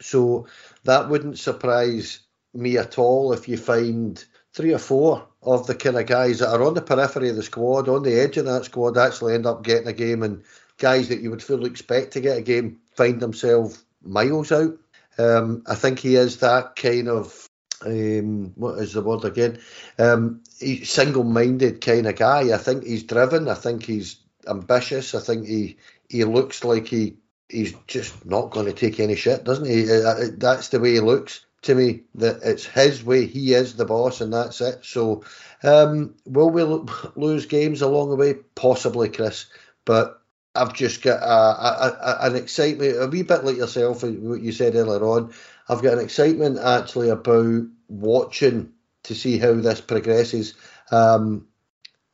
So that wouldn't surprise me at all if you find three or four of the kind of guys that are on the periphery of the squad, on the edge of that squad, actually end up getting a game, and guys that you would fully expect to get a game find themselves miles out. Um, I think he is that kind of um, what is the word again? Um, single-minded kind of guy. I think he's driven. I think he's ambitious. I think he he looks like he he's just not going to take any shit, doesn't he? Uh, uh, that's the way he looks to me. That it's his way. He is the boss, and that's it. So, um, will we lose games along the way? Possibly, Chris. But I've just got a, a, a, an excitement, a wee bit like yourself, what you said earlier on. I've got an excitement actually about watching to see how this progresses um,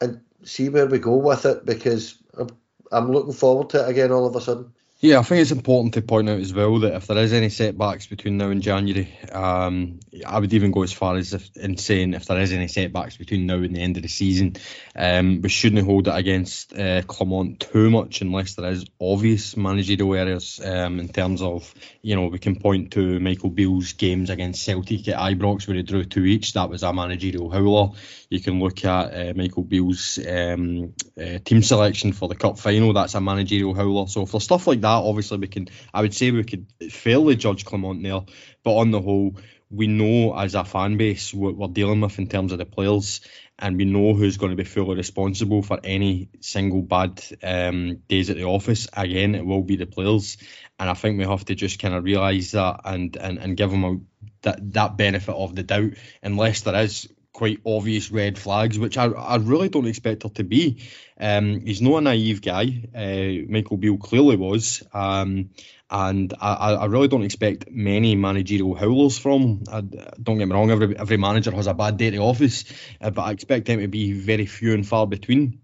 and see where we go with it because I'm, I'm looking forward to it again all of a sudden. Yeah, I think it's important to point out as well that if there is any setbacks between now and January, um, I would even go as far as if, in saying if there is any setbacks between now and the end of the season, um, we shouldn't hold it against uh, Clement too much unless there is obvious managerial errors um, in terms of, you know, we can point to Michael Beale's games against Celtic at Ibrox where he drew two each. That was a managerial howler. You can look at uh, Michael Beale's um, uh, team selection for the cup final. That's a managerial howler. So for stuff like that, obviously we can. I would say we could fairly judge Clement there, but on the whole, we know as a fan base what we're dealing with in terms of the players, and we know who's going to be fully responsible for any single bad um, days at the office. Again, it will be the players, and I think we have to just kind of realise that and, and and give them a, that that benefit of the doubt, unless there is quite obvious red flags, which I, I really don't expect her to be. Um, he's not a naive guy. Uh, Michael Beale clearly was. Um, and I, I really don't expect many managerial howlers from. I, don't get me wrong, every every manager has a bad day at the office, uh, but I expect them to be very few and far between.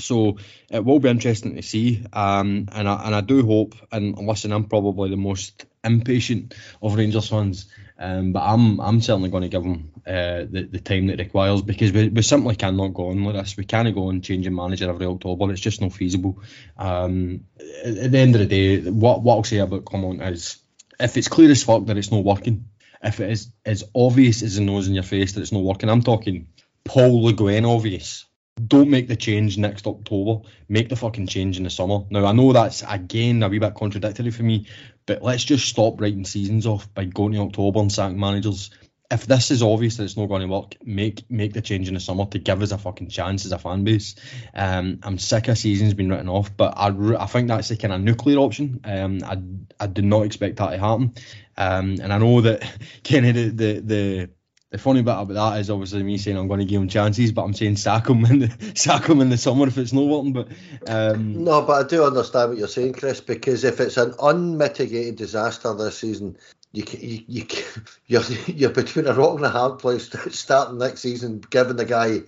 So it will be interesting to see, um, and I and I do hope. And listen, I'm probably the most impatient of Rangers fans, um, but I'm I'm certainly going to give them uh, the the time that requires because we, we simply cannot go on with this. We cannot go on changing manager every October. It's just not feasible. Um, at, at, the end of the day, what what I'll say about Clement is if it's clear as fuck that it's not working, if it is as obvious as the nose in your face that it's not working, I'm talking Paul Le Guen obvious don't make the change next October. Make the fucking change in the summer. Now I know that's again a wee bit contradictory for me, but let's just stop writing seasons off by going to October and sacking managers. If this is obvious that it's not going to work, make make the change in the summer to give us a fucking chance as a fan base. Um, I'm sick of seasons being written off, but I, I think that's the kind of nuclear option. Um, I I do not expect that to happen. Um, and I know that kind the, the the the funny bit about that is obviously me saying I'm going to give him chances, but I'm saying sack him in the sack him in the summer if it's not working. But um, no, but I do understand what you're saying, Chris, because if it's an unmitigated disaster this season, you you, you you're you're between a rock and a hard place starting next season, giving the guy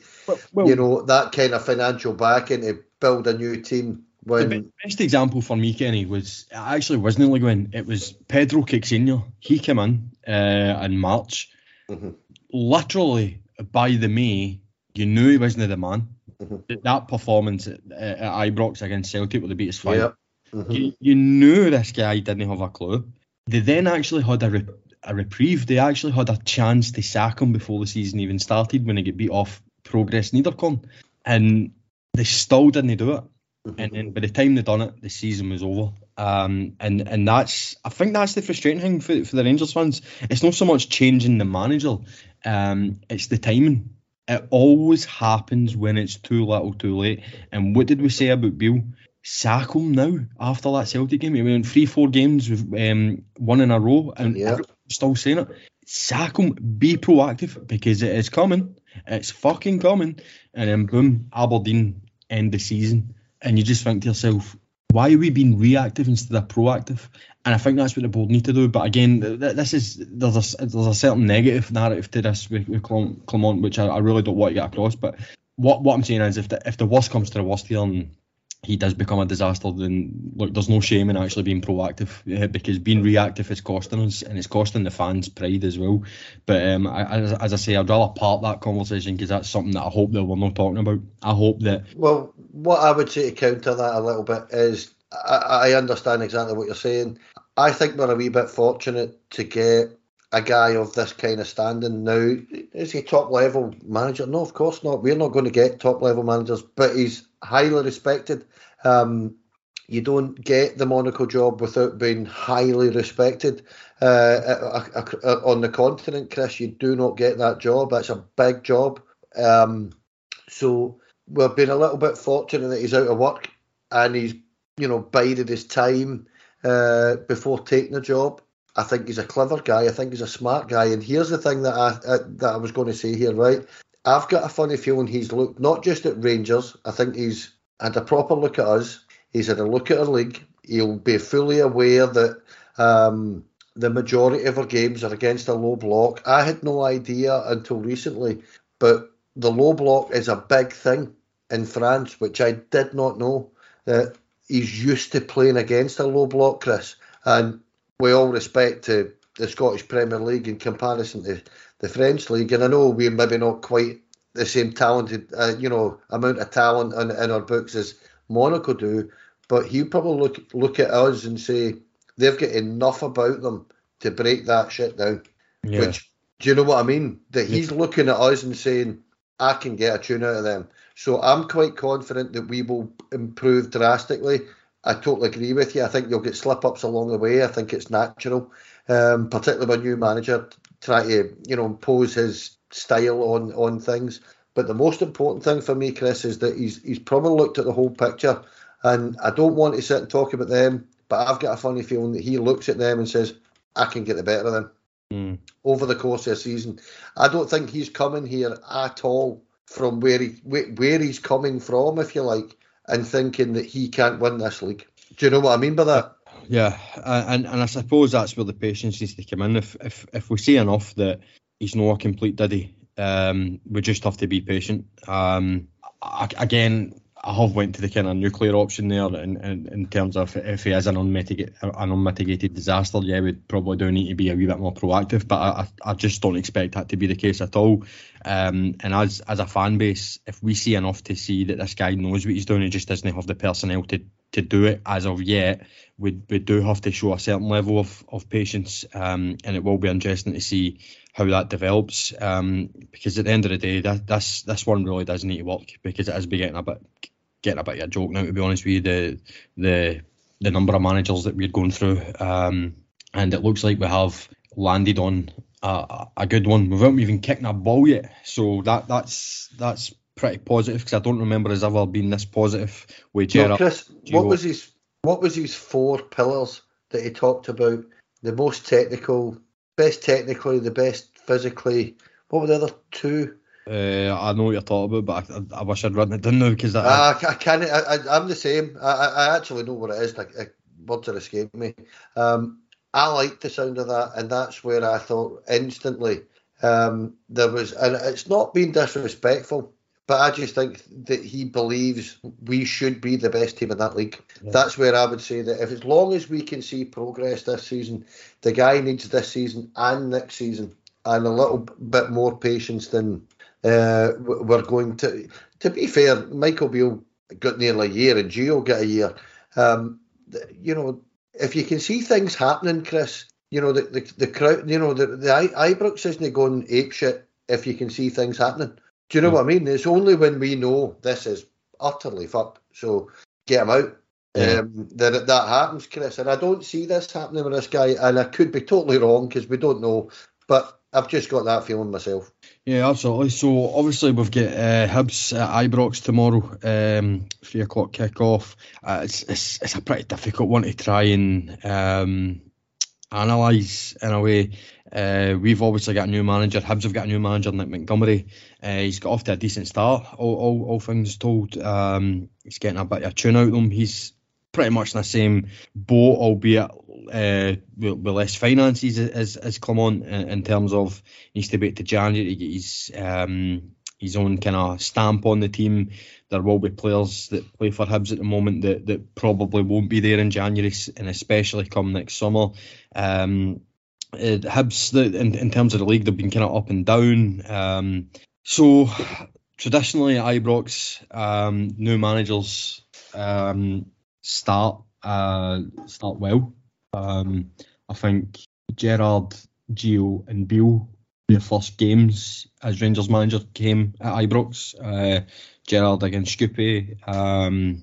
well, you know that kind of financial backing to build a new team. When the best example for me, Kenny, was it actually wasn't Le Guen. It was Pedro Caixinha. He came in uh, in March. Mm-hmm literally by the May, you knew he wasn't the man. Mm-hmm. That performance at, at, Ibrox against Celtic with the beat us five, yep. mm-hmm. you, you, knew this guy didn't have a clue. They then actually had a, re- a reprieve. They actually had a chance to sack him before the season even started when he got beat off Progress Niederkorn. And they still didn't do it. Mm-hmm. And then by the time they done it, the season was over. Um, and and that's I think that's the frustrating thing for, for the Rangers fans. It's not so much changing the manager, um, it's the timing. It always happens when it's too little, too late. And what did we say about Bill? Sack him now after that Celtic game. He went three, four games with um, one in a row, and yeah. still saying it. Sack him. Be proactive because it is coming. It's fucking coming. And then boom, Aberdeen end the season, and you just think to yourself, why are we being reactive instead of proactive? And I think that's what the board need to do. But again, this is there's a there's a certain negative narrative to this with, with which I, I, really don't want to get across. But what what I'm saying is, if the if the worst comes to the worst here and he does become a disaster, then look, there's no shame in actually being proactive uh, because being reactive is costing us and it's costing the fans pride as well. But um, I, as, as, I say, I'd rather part that conversation because that's something that I hope that we're not talking about. I hope that. Well, what I would say to counter that a little bit is I, I understand exactly what you're saying. I think we're a wee bit fortunate to get a guy of this kind of standing. Now, is he top level manager? No, of course not. We're not going to get top level managers, but he's highly respected. Um, you don't get the Monaco job without being highly respected uh, on the continent, Chris. You do not get that job. That's a big job. Um, so we've been a little bit fortunate that he's out of work and he's, you know, bided his time uh, before taking the job. I think he's a clever guy. I think he's a smart guy. And here's the thing that I uh, that I was going to say here, right? I've got a funny feeling he's looked not just at Rangers. I think he's had a proper look at us He's had a look at our league. He'll be fully aware that um, the majority of our games are against a low block. I had no idea until recently, but the low block is a big thing in France, which I did not know. That he's used to playing against a low block, Chris. And we all respect to the Scottish Premier League in comparison to the French league, and I know we're maybe not quite the same talented, uh, you know, amount of talent in, in our books as Monaco do, but he'll probably look look at us and say they've got enough about them to break that shit down. Yeah. Which do you know what I mean? That he's looking at us and saying, I can get a tune out of them. So I'm quite confident that we will improve drastically. I totally agree with you. I think you'll get slip ups along the way. I think it's natural, um, particularly when new manager try to you know impose his style on on things. But the most important thing for me, Chris, is that he's he's probably looked at the whole picture. And I don't want to sit and talk about them, but I've got a funny feeling that he looks at them and says, I can get the better of them mm. over the course of the season. I don't think he's coming here at all from where he where he's coming from, if you like, and thinking that he can't win this league. Do you know what I mean by that? Yeah, and and I suppose that's where the patience needs to come in. If if if we see enough that he's not a complete diddy, um, we just have to be patient. Um, again, I have went to the kind of nuclear option there in, in, in terms of if he is an unmitigated, an unmitigated disaster, yeah, we'd probably do need to be a wee bit more proactive. But I, I just don't expect that to be the case at all. Um, and as as a fan base, if we see enough to see that this guy knows what he's doing, he just doesn't have the personnel to, to do it as of yet, we, we do have to show a certain level of, of patience. Um, and it will be interesting to see how that develops. Um, because at the end of the day, that, this this one really does need to work because it is getting a bit getting a bit of a joke now. To be honest with you, the the the number of managers that we're going through, um, and it looks like we have landed on a, a good one. Haven't even kicked a ball yet, so that that's that's pretty positive because I don't remember as ever being this positive with Gerrard. No, Chris, what was his what was his four pillars that he talked about? The most technical, best technically, the best physically. What were the other two? Uh, I know what you're talking about, but I, I wish I'd written it down now because I, uh, I, can't. I, am the same. I, I actually know what it is. Like words are escaping me. Um, I liked the sound of that, and that's where I thought instantly um, there was, and it's not being disrespectful, but I just think that he believes we should be the best team in that league. Yeah. That's where I would say that if as long as we can see progress this season, the guy needs this season and next season, and a little bit more patience than uh, we're going to. To be fair, Michael Beale got nearly a year, and Gio got a year. Um, you know, if you can see things happening, Chris, you know the the, the crowd, you know the the Ibrox isn't going ape shit if you can see things happening. Do you know mm. what I mean? It's only when we know this is utterly fucked. So get him out. Yeah. Um, that that happens, Chris, and I don't see this happening with this guy, and I could be totally wrong because we don't know, but I've just got that feeling myself. Yeah, absolutely. So obviously we've got uh, Hibs at Ibrox tomorrow, um, three o'clock kick off. Uh, it's, it's it's a pretty difficult one to try and um, analyse in a way. Uh, we've obviously got a new manager. Hibs have got a new manager, Nick Montgomery. Uh, he's got off to a decent start, all, all, all things told. Um, he's getting a bit of a tune out of them. He's pretty much in the same boat, albeit uh, with, with, less finances as as Clement in, in, terms of needs to wait to January to get his um, his own kind of stamp on the team. There will be players that play for Hibs at the moment that, that probably won't be there in January and especially come next summer. Um, uh, Hibs, the, in, in terms of the league, they've been kind of up and down. Um, so traditionally Ibrox, um, new managers um, start uh, start well. Um, I think Gerrard, Gio, and Beale their first games as Rangers manager came at Ibrox. Uh, Gerrard against Shkupi, um,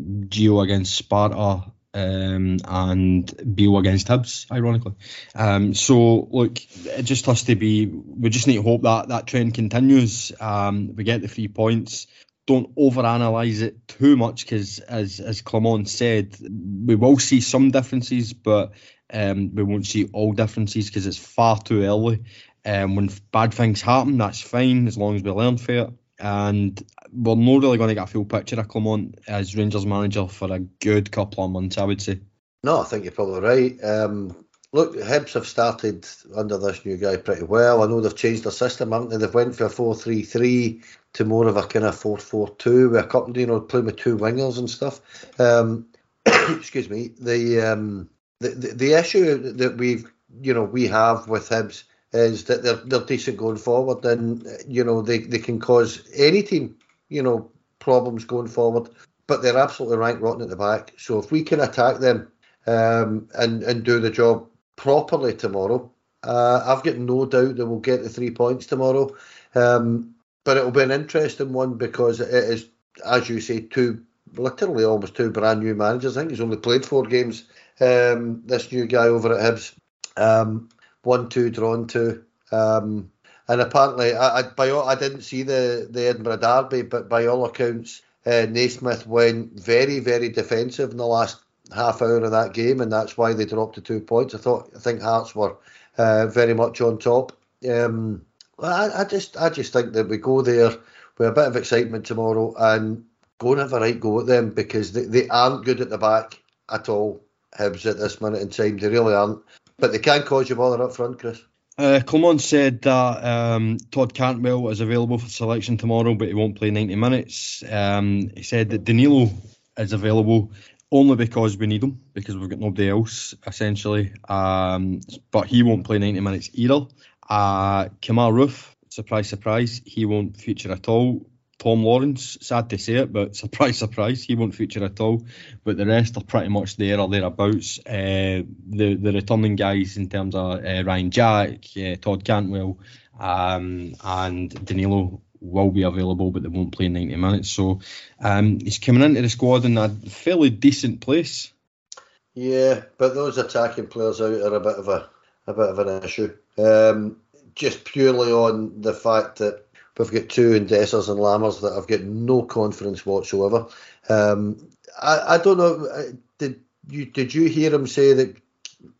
Gio against Sparta, um, and Beale against Hibs, ironically. Um, so look, it just has to be. We just need to hope that that trend continues. Um, we get the three points. Don't overanalyze it too much because, as as Clement said, we will see some differences, but um, we won't see all differences because it's far too early. Um, when bad things happen, that's fine as long as we learn from it. And we're not really going to get a full picture of Clement as Rangers manager for a good couple of months, I would say. No, I think you're probably right. Um, look, Hibs have started under this new guy pretty well. I know they've changed their system, haven't they? They've went for a 4-3-3 to more of a kind of 4-4-2 with a couple, you know, playing with two wingers and stuff. Um, excuse me. The, um, the, the the issue that we've, you know, we have with Hibs is that they're they're decent going forward, and you know they, they can cause any team, you know, problems going forward. But they're absolutely rank rotten at the back. So if we can attack them um, and and do the job properly tomorrow, uh, I've got no doubt that we'll get the three points tomorrow. Um, but it'll be an interesting one because it is, as you say, two literally almost two brand new managers. I think he's only played four games. Um, this new guy over at Hibs. Um, one two drawn two. Um, and apparently, I, I, by all, I didn't see the, the Edinburgh Derby, but by all accounts, uh, Naismith went very, very defensive in the last half hour of that game, and that's why they dropped the two points. I thought, I think Hearts were uh, very much on top. Um, I, I just, I just think that we go there with a bit of excitement tomorrow and go and have a right go at them because they, they aren't good at the back at all. Hibs at this minute in time, they really aren't. But they can cause you bother up front, Chris. Uh, said that um, Todd Cantwell is available for selection tomorrow, but he won't play 90 minutes. Um, he said that Danilo is available only because we need him, because we've got nobody else, essentially. Um, but he won't play 90 minutes either. Uh, Kemar Roofe, surprise, surprise, he won't feature at all. Tom Lawrence, sad to say it, but surprise, surprise, he won't feature at all. But the rest are pretty much there or thereabouts. Uh, the the returning guys in terms of uh, Ryan Jack, uh, Todd Cantwell, um, and Danilo will be available, but they won't play 90 minutes. So um, he's coming into the squad in a fairly decent place. Yeah, but those attacking players out are a bit of a a bit of an issue. Um, just purely on the fact that We've got two in Dessers and Lammers that I've got no confidence whatsoever. Um, I, I don't know. Uh, did you did you hear him say that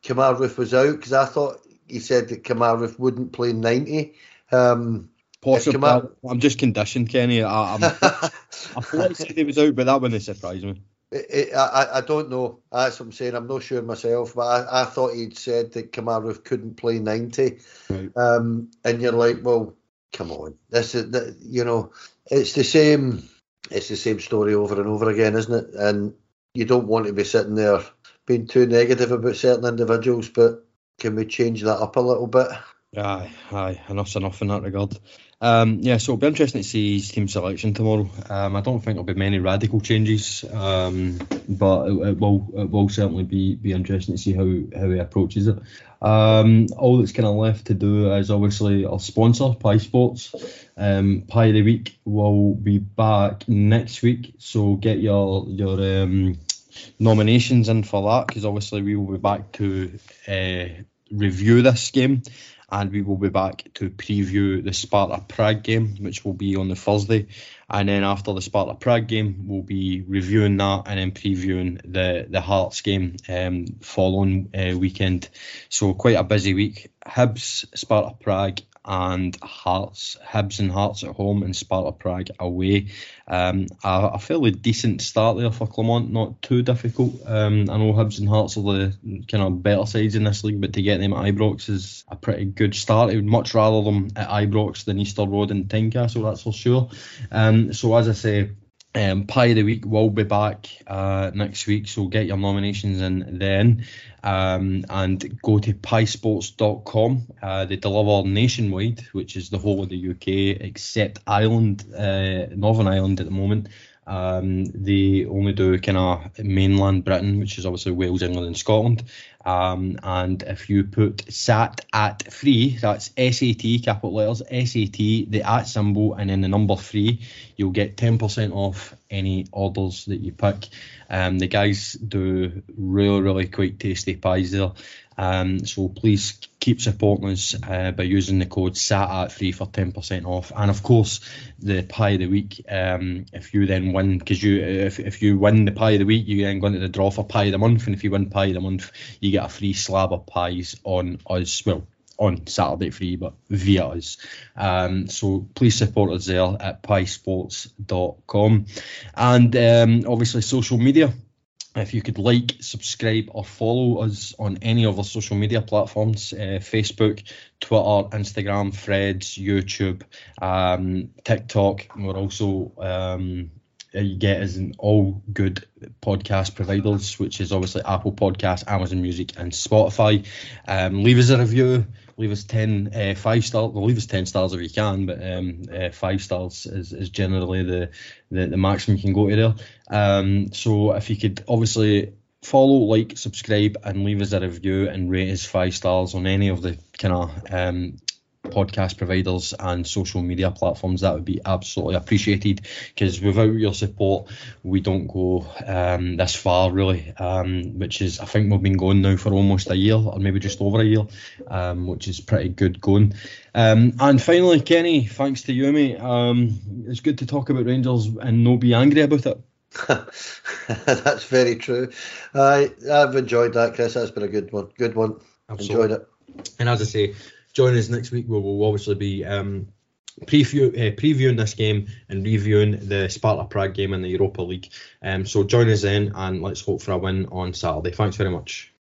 Roofe was out? Because I thought he said that Roofe wouldn't play ninety. Um, Possibly. Kemar... I'm just conditioned, Kenny. I, I'm, I thought he said he was out, but that wouldn't surprise me. It, it, I, I don't know. That's what I'm saying. I'm not sure myself, but I, I thought he'd said that Roofe couldn't play 90. Right. Um, and you're like, well, come on, this is the, you know, it's the same, it's the same story over and over again, isn't it? And you don't want to be sitting there being too negative about certain individuals, but can we change that up a little bit? Aye, aye, enough's enough in that regard. Um, yeah, so it'll be interesting to see his team selection tomorrow. Um, I don't think there'll be many radical changes, um, but it, it, will it will certainly be be interesting to see how, how he approaches it. Um, all that's kind of left to do is obviously our sponsor, Pie Sports. Um, Pie of the Week will be back next week, so get your your um, nominations in for that because obviously we will be back to uh, review this game and we will be back to preview the Sparta Prague game, which will be on the Thursday. And then after the Sparta Prague game, we'll be reviewing that and then previewing the the Hearts game um, following uh, weekend. So quite a busy week. Hibs, Sparta Prague, and Hearts, Hibs and Hearts at home and Sparta Prague away. Um, a, a, fairly decent start there for Clement, not too difficult. Um, I know Hibs and Hearts are the kind of better sides in this league, but to get them at Ibrox is a pretty good start. I would much rather them at Ibrox than Easter Road and Tynecastle, that's for sure. Um, so as I say, um, Pie of the Week will be back uh, next week, so get your nominations in then. Um, and go to piesports.com. Uh, they deliver nationwide, which is the whole of the UK except Ireland, uh, Northern Ireland at the moment. Um, they only do kind of mainland Britain, which is obviously Wales, England, and Scotland. Um, and if you put SAT at free, that's SAT, capital letters, SAT, the at symbol, and then the number three, you'll get 10% off any orders that you pick. Um, the guys do really, really quite tasty pies there. Um, so please keep supporting us uh, by using the code SAT at free for 10% off. And of course, the pie of the week. Um, if you then win, because you if, if you win the pie of the week, you then go into the draw for pie of the month. And if you win pie of the month, you get a free slab of pies on us. Well, on Saturday free, but via us. Um, so please support us there at piesports.com. And um, obviously, social media. If you could like, subscribe, or follow us on any of our social media platforms uh, Facebook, Twitter, Instagram, Threads, YouTube, um, TikTok. We're also um, you get us in all good podcast providers, which is obviously Apple Podcasts, Amazon Music, and Spotify. Um, leave us a review. Leave us 10, uh, five stars. Well, leave us 10 stars if you can, but um, uh, five stars is, is generally the, the, the maximum you can go to there. Um, so if you could obviously follow, like, subscribe, and leave us a review and rate us five stars on any of the kind of um, podcast providers and social media platforms, that would be absolutely appreciated because without your support, we don't go um, this far, really, um, which is, I think we've been going now for almost a year or maybe just over a year, um, which is pretty good going. Um, and finally, Kenny, thanks to you, mate. Um, it's good to talk about Rangers and not be angry about it. That's very true. I I've enjoyed that, Chris. That's been a good one. Good one. Absolutely. Enjoyed it. And as I say, join us next week where we'll obviously be um, preview, uh, previewing this game and reviewing the Sparta Prague game in the Europa League. Um, so join us then and let's hope for a win on Saturday. Thanks very much.